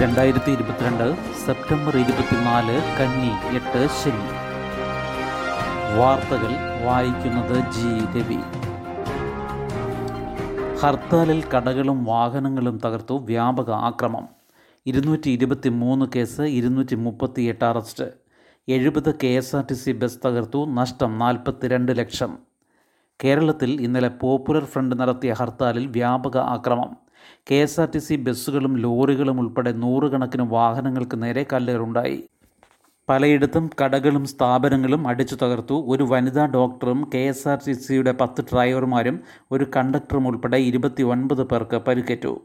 രണ്ടായിരത്തി ഇരുപത്തിരണ്ട് സെപ്റ്റംബർ ഇരുപത്തിനാല് കന്നി എട്ട് ശനി. വാർത്തകൾ വായിക്കുന്നത് ജി. രവി. ഹർത്താലിൽ കടകളും വാഹനങ്ങളും തകർത്തു വ്യാപക ആക്രമം. ഇരുന്നൂറ്റി ഇരുപത്തി മൂന്ന് കേസ് ഇരുന്നൂറ്റി മുപ്പത്തി എട്ട് അറസ്റ്റ്. എഴുപത് K S R T C bus തകർത്തു നഷ്ടം നാൽപ്പത്തിരണ്ട് ലക്ഷം. കേരളത്തിൽ ഇന്നലെ പോപ്പുലർ ഫ്രണ്ട് നടത്തിയ ഹർത്താലിൽ വ്യാപക ആക്രമം. K S R T C ബസ്സുകളും ലോറികളും ഉൾപ്പെടെ നൂറുകണക്കിന് വാഹനങ്ങൾക്ക് നേരെ കല്ലേറുണ്ടായി പലയിടത്തും കടകളും സ്ഥാപനങ്ങളും അടിച്ചു തകർത്തു. ഒരു വനിതാ ഡോക്ടറും കെ എസ് ആർ ടി സിയുടെ പത്ത് ഡ്രൈവർമാരും ഒരു കണ്ടക്ടറും ഉൾപ്പെടെ ഇരുപത്തി ഒൻപത് പേർക്ക് പരിക്കേറ്റു.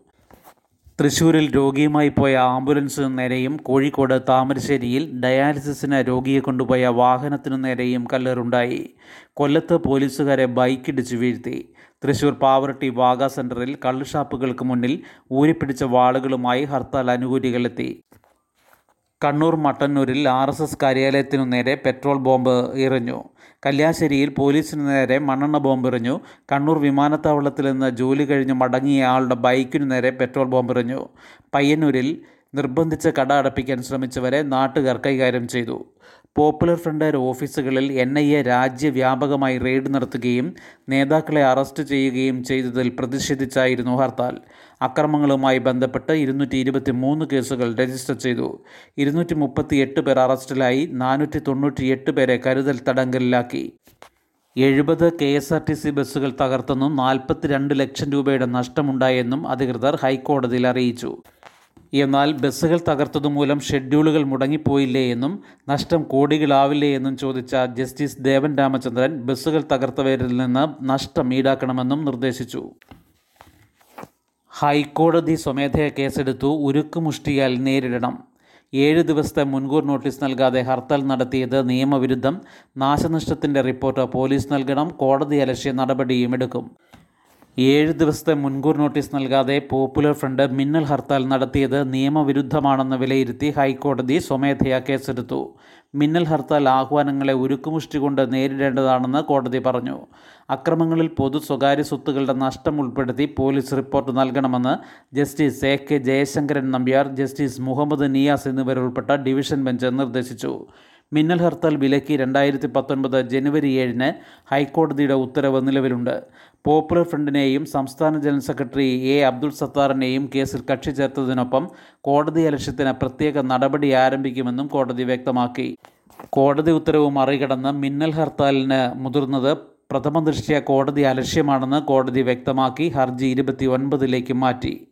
തൃശൂരിൽ രോഗിയുമായി പോയ ആംബുലൻസിനു നേരെയും കോഴിക്കോട് താമരശ്ശേരിയിൽ ഡയാലിസിസിന് രോഗിയെ കൊണ്ടുപോയ വാഹനത്തിനു നേരെയും കല്ലേറുണ്ടായി. കൊല്ലത്ത് പോലീസുകാരെ ബൈക്കിടിച്ച് വീഴ്ത്തി. തൃശൂർ പാവറട്ടി വാഗ സെന്ററിൽ കള്ളുഷാപ്പുകൾക്ക് മുന്നിൽ ഊരിപ്പിടിച്ച വാളുകളുമായി ഹർത്താൽ അനുകൂലികളെത്തി. കണ്ണൂർ മട്ടന്നൂരിൽ ആർ എസ് എസ് കാര്യാലയത്തിനു നേരെ പെട്രോൾ ബോംബ് എറിഞ്ഞു. കല്യാശ്ശേരിയിൽ പോലീസിനു നേരെ മണ്ണെണ്ണ ബോംബ് എറിഞ്ഞു. കണ്ണൂർ വിമാനത്താവളത്തിൽ നിന്ന് ജോലി കഴിഞ്ഞ് മടങ്ങിയ ആളുടെ ബൈക്കിനു നേരെ പെട്രോൾ ബോംബ് എറിഞ്ഞു. പയ്യന്നൂരിൽ നിർബന്ധിച്ച് കട അടപ്പിക്കാൻ ശ്രമിച്ചവരെ നാട്ടുകാർ കൈകാര്യം ചെയ്തു. പോപ്പുലർ ഫ്രണ്ട് ഓഫീസുകളിൽ എൻ ഐ എ രാജ്യവ്യാപകമായി റെയ്ഡ് നടത്തുകയും നേതാക്കളെ അറസ്റ്റ് ചെയ്യുകയും ചെയ്തതിൽ പ്രതിഷേധിച്ചായിരുന്നു ഹർത്താൽ. അക്രമങ്ങളുമായി ബന്ധപ്പെട്ട് ഇരുന്നൂറ്റി ഇരുപത്തി മൂന്ന് കേസുകൾ രജിസ്റ്റർ ചെയ്തു. ഇരുന്നൂറ്റി മുപ്പത്തി എട്ട് പേർ അറസ്റ്റിലായി നാനൂറ്റി തൊണ്ണൂറ്റി എട്ട് പേരെ കരുതൽ തടങ്കലിലാക്കി. എഴുപത് K S R T C ബസ്സുകൾ തകർത്തെന്നും നാൽപ്പത്തിരണ്ട് ലക്ഷം രൂപയുടെ നഷ്ടമുണ്ടായെന്നും അധികൃതർ ഹൈക്കോടതിയിൽ അറിയിച്ചു. എന്നാൽ ബസ്സുകൾ തകർത്തതുമൂലം ഷെഡ്യൂളുകൾ മുടങ്ങിപ്പോയില്ലേ എന്നും നഷ്ടം കോടികളാവില്ലേ എന്നും ചോദിച്ച ജസ്റ്റിസ് ദേവൻ രാമചന്ദ്രൻ ബസ്സുകൾ തകർത്തവരിൽ നിന്ന് നഷ്ടം ഈടാക്കണമെന്നും നിർദ്ദേശിച്ചു. ഹൈക്കോടതി സ്വമേധയാ കേസെടുത്തു ഉരുക്കുമുഷ്ടിയാൽ നേരിടണം. ഏഴ് ദിവസത്തെ മുൻകൂർ നോട്ടീസ് നൽകാതെ ഹർത്താൽ നടത്തിയത് നിയമവിരുദ്ധം. നാശനഷ്ടത്തിന്റെ റിപ്പോർട്ട് പോലീസ് നൽകണം. കോടതി അലക്ഷ്യ നടപടിയും എടുക്കും. ഏഴ് ദിവസത്തെ മുൻകൂർ നോട്ടീസ് നൽകാതെ പോപ്പുലർ ഫ്രണ്ട് മിന്നൽ ഹർത്താൽ നടത്തിയത് നിയമവിരുദ്ധമാണെന്ന് വിലയിരുത്തി ഹൈക്കോടതി സ്വമേധയാ കേസെടുത്തു. മിന്നൽ ഹർത്താൽ ആഹ്വാനങ്ങളെ ഉരുക്കുമുഷ്ടി കൊണ്ട് നേരിടേണ്ടതാണെന്ന് കോടതി പറഞ്ഞു. അക്രമങ്ങളിൽ പൊതു സ്വകാര്യ സ്വത്തുക്കളുടെ നഷ്ടം ഉൾപ്പെടുത്തി പോലീസ് റിപ്പോർട്ട് നൽകണമെന്ന് justice A K Jayasankaran Nambiar justice Muhammad Niyas എന്നിവരുൾപ്പെട്ട division bench നിർദ്ദേശിച്ചു. മിന്നൽ ഹർത്താൽ വിലക്കി രണ്ടായിരത്തി പത്തൊൻപത് ജനുവരി ഏഴിന് ഹൈക്കോടതിയുടെ ഉത്തരവ് നിലവിലുണ്ട്. പോപ്പുലർ ഫ്രണ്ടിനെയും സംസ്ഥാന ജനറൽ സെക്രട്ടറി എ. അബ്ദുൾ സത്താറിനെയും കേസിൽ കക്ഷി ചേർത്തതിനൊപ്പം കോടതി അലക്ഷ്യത്തിന് പ്രത്യേക നടപടി ആരംഭിക്കുമെന്നും കോടതി വ്യക്തമാക്കി. കോടതി ഉത്തരവ് മറികടന്ന് മിന്നൽ ഹർത്താലിന് മുതിർന്നത് പ്രഥമ ദൃഷ്ട്യ കോടതി അലക്ഷ്യമാണെന്ന് കോടതി വ്യക്തമാക്കി ഹർജി ഇരുപത്തി ഒൻപതിലേക്ക് മാറ്റി.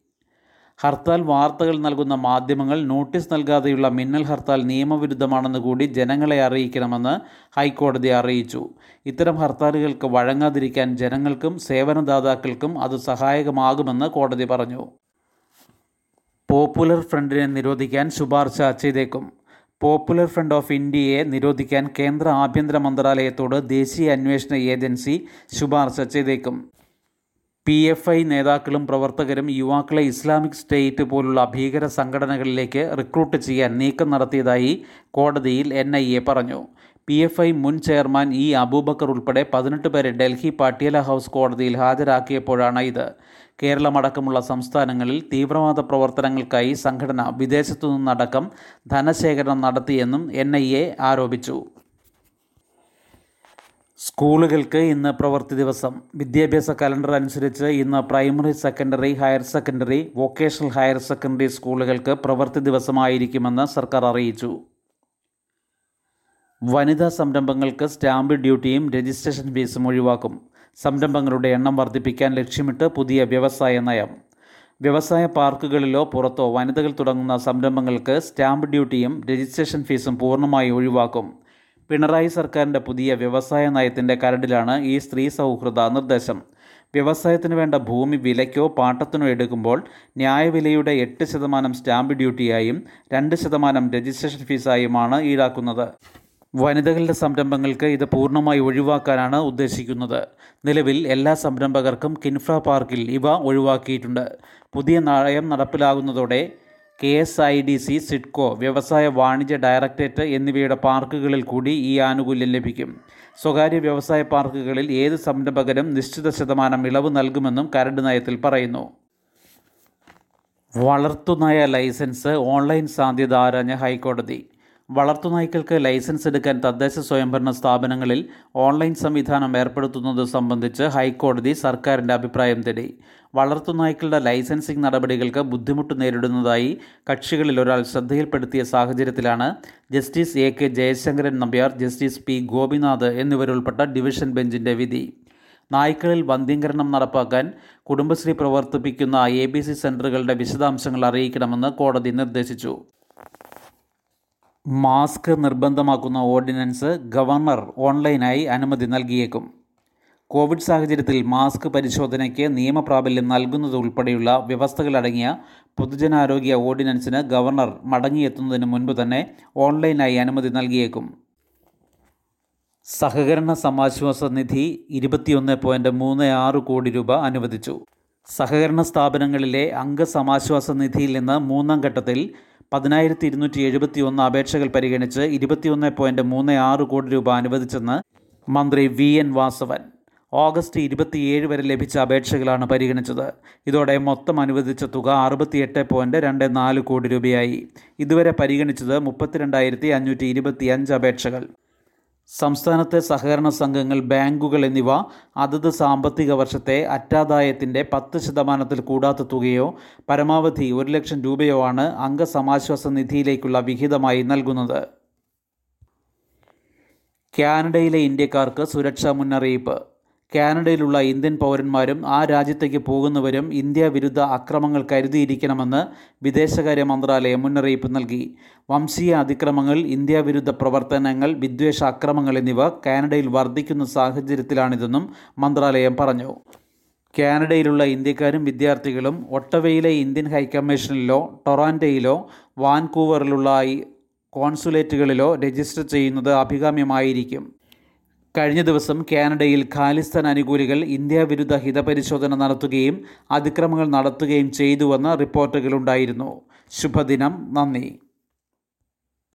ഹർത്താൽ വാർത്തകൾ നൽകുന്ന മാധ്യമങ്ങൾ നോട്ടീസ് നൽകാതെയുള്ള മിന്നൽ ഹർത്താൽ നിയമവിരുദ്ധമാണെന്ന് കൂടി ജനങ്ങളെ അറിയിക്കണമെന്ന് ഹൈക്കോടതി അറിയിച്ചു. ഇത്തരം ഹർത്താലുകൾക്ക് വഴങ്ങാതിരിക്കാൻ ജനങ്ങൾക്കും സേവനദാതാക്കൾക്കും അത് സഹായകമാകുമെന്ന് കോടതി പറഞ്ഞു. പോപ്പുലർ ഫ്രണ്ടിനെ നിരോധിക്കാൻ ശുപാർശ ചെയ്തേക്കും. പോപ്പുലർ ഫ്രണ്ട് ഓഫ് ഇന്ത്യയെ നിരോധിക്കാൻ കേന്ദ്ര ആഭ്യന്തര മന്ത്രാലയത്തോട് ദേശീയ അന്വേഷണ ഏജൻസി ശുപാർശ ചെയ്തേക്കും. പി എഫ് ഐ നേതാക്കളും പ്രവർത്തകരും യുവാക്കളെ ഇസ്ലാമിക് സ്റ്റേറ്റ് പോലുള്ള ഭീകര സംഘടനകളിലേക്ക് റിക്രൂട്ട് ചെയ്യാൻ നീക്കം നടത്തിയതായി കോടതിയിൽ എൻ ഐ എ പറഞ്ഞു. പി എഫ് ഐ മുൻ ചെയർമാൻ ഇ അബൂബക്കർ ഉൾപ്പെടെ പതിനെട്ട് പേരെ ഡൽഹി പാട്യാല ഹൗസ് കോടതിയിൽ ഹാജരാക്കിയപ്പോഴാണ് ഇത്. കേരളമടക്കമുള്ള സംസ്ഥാനങ്ങളിൽ തീവ്രവാദ പ്രവർത്തനങ്ങൾക്കായി സംഘടന വിദേശത്തു നിന്നടക്കം ധനശേഖരണം നടത്തിയെന്നും എൻ ആരോപിച്ചു. സ്കൂളുകൾക്ക് ഇന്ന് പ്രവൃത്തി ദിവസം. വിദ്യാഭ്യാസ കലണ്ടർ അനുസരിച്ച് ഇന്ന് primary secondary higher secondary vocational higher secondary സ്കൂളുകൾക്ക് പ്രവൃത്തി ദിവസമായിരിക്കുമെന്ന് സർക്കാർ അറിയിച്ചു. വനിതാ സംരംഭങ്ങൾക്ക് സ്റ്റാമ്പ് ഡ്യൂട്ടിയും രജിസ്ട്രേഷൻ ഫീസും ഒഴിവാക്കും. സംരംഭങ്ങളുടെ എണ്ണം വർദ്ധിപ്പിക്കാൻ ലക്ഷ്യമിട്ട് പുതിയ വ്യവസായ നയം. വ്യവസായ പാർക്കുകളിലോ പുറത്തോ വനിതകൾ തുടങ്ങുന്ന സംരംഭങ്ങൾക്ക് സ്റ്റാമ്പ് ഡ്യൂട്ടിയും രജിസ്ട്രേഷൻ ഫീസും പൂർണമായി ഒഴിവാക്കും. പിണറായി സർക്കാരിന്റെ പുതിയ വ്യവസായ നയത്തിന്റെ കരടിലാണ് ഈ സ്ത്രീ സൗഹൃദ നിർദ്ദേശം. വ്യവസായത്തിന് വേണ്ട ഭൂമി വിലയ്ക്കോ പാട്ടത്തിനോ എടുക്കുമ്പോൾ ന്യായവിലയുടെ എട്ട് ശതമാനം സ്റ്റാമ്പ് ഡ്യൂട്ടിയായും രണ്ട് ശതമാനം രജിസ്ട്രേഷൻ ഫീസായുമാണ് ഈടാക്കുന്നത്. വനിതകളുടെ സംരംഭങ്ങൾക്ക് ഇത് പൂർണമായി ഒഴിവാക്കാനാണ് ഉദ്ദേശിക്കുന്നത്. നിലവിൽ എല്ലാ സംരംഭകർക്കും കിൻഫ്ര പാർക്കിൽ ഇവ ഒഴിവാക്കിയിട്ടുണ്ട്. പുതിയ നയം നടപ്പിലാകുന്നതോടെ K S I D C SIDCO വ്യവസായ വാണിജ്യ ഡയറക്ടറേറ്റ് എന്നിവയുടെ പാർക്കുകളിൽ കൂടി ഈ ആനുകൂല്യം ലഭിക്കും. സ്വകാര്യ വ്യവസായ പാർക്കുകളിൽ ഏത് സംരംഭകരും നിശ്ചിത ശതമാനം ഇളവ് നൽകുമെന്നും കരട് നയത്തിൽ പറയുന്നു. വളർത്തുനായ ലൈസൻസ് ഓൺലൈൻ സാധ്യത ആരാഞ്ഞ ഹൈക്കോടതി. വളർത്തുനായ്ക്കൾക്ക് ലൈസൻസ് എടുക്കാൻ തദ്ദേശ സ്വയംഭരണ സ്ഥാപനങ്ങളിൽ ഓൺലൈൻ സംവിധാനം ഏർപ്പെടുത്തുന്നത് സംബന്ധിച്ച് ഹൈക്കോടതി സർക്കാരിന്റെ അഭിപ്രായം തേടി. വളർത്തുനായ്ക്കളുടെ ലൈസൻസിംഗ് നടപടികൾക്ക് ബുദ്ധിമുട്ട് നേരിടുന്നതായി കക്ഷികളിൽ ഒരാൾ ശ്രദ്ധയിൽപ്പെടുത്തിയ സാഹചര്യത്തിലാണ് justice A K Jayasankaran Nambiar justice P Gopinath എന്നിവരുൾപ്പെട്ട division ബെഞ്ചിന്റെ വിധി. നായ്ക്കളിൽ വന്ധ്യംകരണം നടപ്പാക്കാൻ കുടുംബശ്രീ പ്രവർത്തിപ്പിക്കുന്ന എ ബി സി സെന്ററുകളുടെ വിശദാംശങ്ങൾ അറിയിക്കണമെന്ന് കോടതി നിർദ്ദേശിച്ചു. മാസ്ക് നിർബന്ധമാക്കുന്ന ഓർഡിനൻസ് ഗവർണർ ഓൺലൈനായി അനുമതി നൽകിയേക്കും. കോവിഡ് സാഹചര്യത്തിൽ മാസ്ക് പരിശോധനയ്ക്ക് നിയമപ്രാബല്യം നൽകുന്നതുൾപ്പെടെയുള്ള വ്യവസ്ഥകളടങ്ങിയ പൊതുജനാരോഗ്യ ഓർഡിനൻസിന് ഗവർണർ മടങ്ങിയെത്തുന്നതിന് മുൻപ് തന്നെ ഓൺലൈനായി അനുമതി നൽകിയേക്കും. സഹകരണ സമാശ്വാസ നിധി ഇരുപത്തിയൊന്ന് പോയിന്റ് മൂന്ന് ആറ് കോടി രൂപ അനുവദിച്ചു. സഹകരണ സ്ഥാപനങ്ങളിലെ അംഗസമാശ്വാസ നിധിയിൽ നിന്ന് മൂന്നാം ഘട്ടത്തിൽ പതിനായിരത്തി ഇരുന്നൂറ്റി എഴുപത്തി ഒന്ന് അപേക്ഷകൾ പരിഗണിച്ച് ഇരുപത്തിയൊന്ന് പോയിന്റ് മൂന്ന് ആറ് കോടി രൂപ അനുവദിച്ചെന്ന് മന്ത്രി വി എൻ വാസവൻ. ഓഗസ്റ്റ് ഇരുപത്തിയേഴ് വരെ ലഭിച്ച അപേക്ഷകളാണ് പരിഗണിച്ചത്. ഇതോടെ മൊത്തം അനുവദിച്ച തുക അറുപത്തിയെട്ട് പോയിന്റ് രണ്ട് നാല് കോടി രൂപയായി. ഇതുവരെ പരിഗണിച്ചത് മുപ്പത്തിരണ്ടായിരത്തി അഞ്ഞൂറ്റി ഇരുപത്തി അഞ്ച് അപേക്ഷകൾ. സംസ്ഥാനത്തെ സഹകരണ സംഘങ്ങൾ ബാങ്കുകൾ എന്നിവ അതത് സാമ്പത്തിക വർഷത്തെ അറ്റാദായത്തിന്റെ പത്ത് ശതമാനത്തിൽ കൂടാത്ത തുകയോ പരമാവധി ഒരു ലക്ഷം രൂപയോ ആണ് അംഗസമാശ്വാസ നിധിയിലേക്കുള്ള വിഹിതമായി നൽകുന്നത്. കാനഡയിലെ ഇന്ത്യക്കാർക്ക് സുരക്ഷാ മുന്നറിയിപ്പ്. കാനഡയിലുള്ള ഇന്ത്യൻ പൗരന്മാരും ആ രാജ്യത്തേക്ക് പോകുന്നവരും ഇന്ത്യ വിരുദ്ധ അക്രമങ്ങൾ കരുതിയിരിക്കണമെന്ന് വിദേശകാര്യ മന്ത്രാലയം മുന്നറിയിപ്പ് നൽകി. വംശീയ അതിക്രമങ്ങൾ ഇന്ത്യ വിരുദ്ധ പ്രവർത്തനങ്ങൾ വിദ്വേഷ അക്രമങ്ങൾ എന്നിവ കാനഡയിൽ വർദ്ധിക്കുന്ന സാഹചര്യത്തിലാണിതെന്നും മന്ത്രാലയം പറഞ്ഞു. കാനഡയിലുള്ള ഇന്ത്യക്കാരും വിദ്യാർത്ഥികളും ഒട്ടവയിലെ ഇന്ത്യൻ ഹൈക്കമ്മീഷനിലോ ടൊറാന്റോയിലോ വാൻകൂവറിലുള്ള കോൺസുലേറ്റുകളിലോ രജിസ്റ്റർ ചെയ്യുന്നത് അഭികാമ്യമായിരിക്കും. കഴിഞ്ഞ ദിവസം കാനഡയിൽ ഖാലിസ്ഥാൻ അനുകൂലികൾ ഇന്ത്യ വിരുദ്ധ ഹിതപരിശോധന നടത്തുകയും അതിക്രമങ്ങൾ നടത്തുകയും ചെയ്തുവെന്ന് റിപ്പോർട്ടുകളുണ്ടായിരുന്നു. ശുഭദിനം. നന്ദി.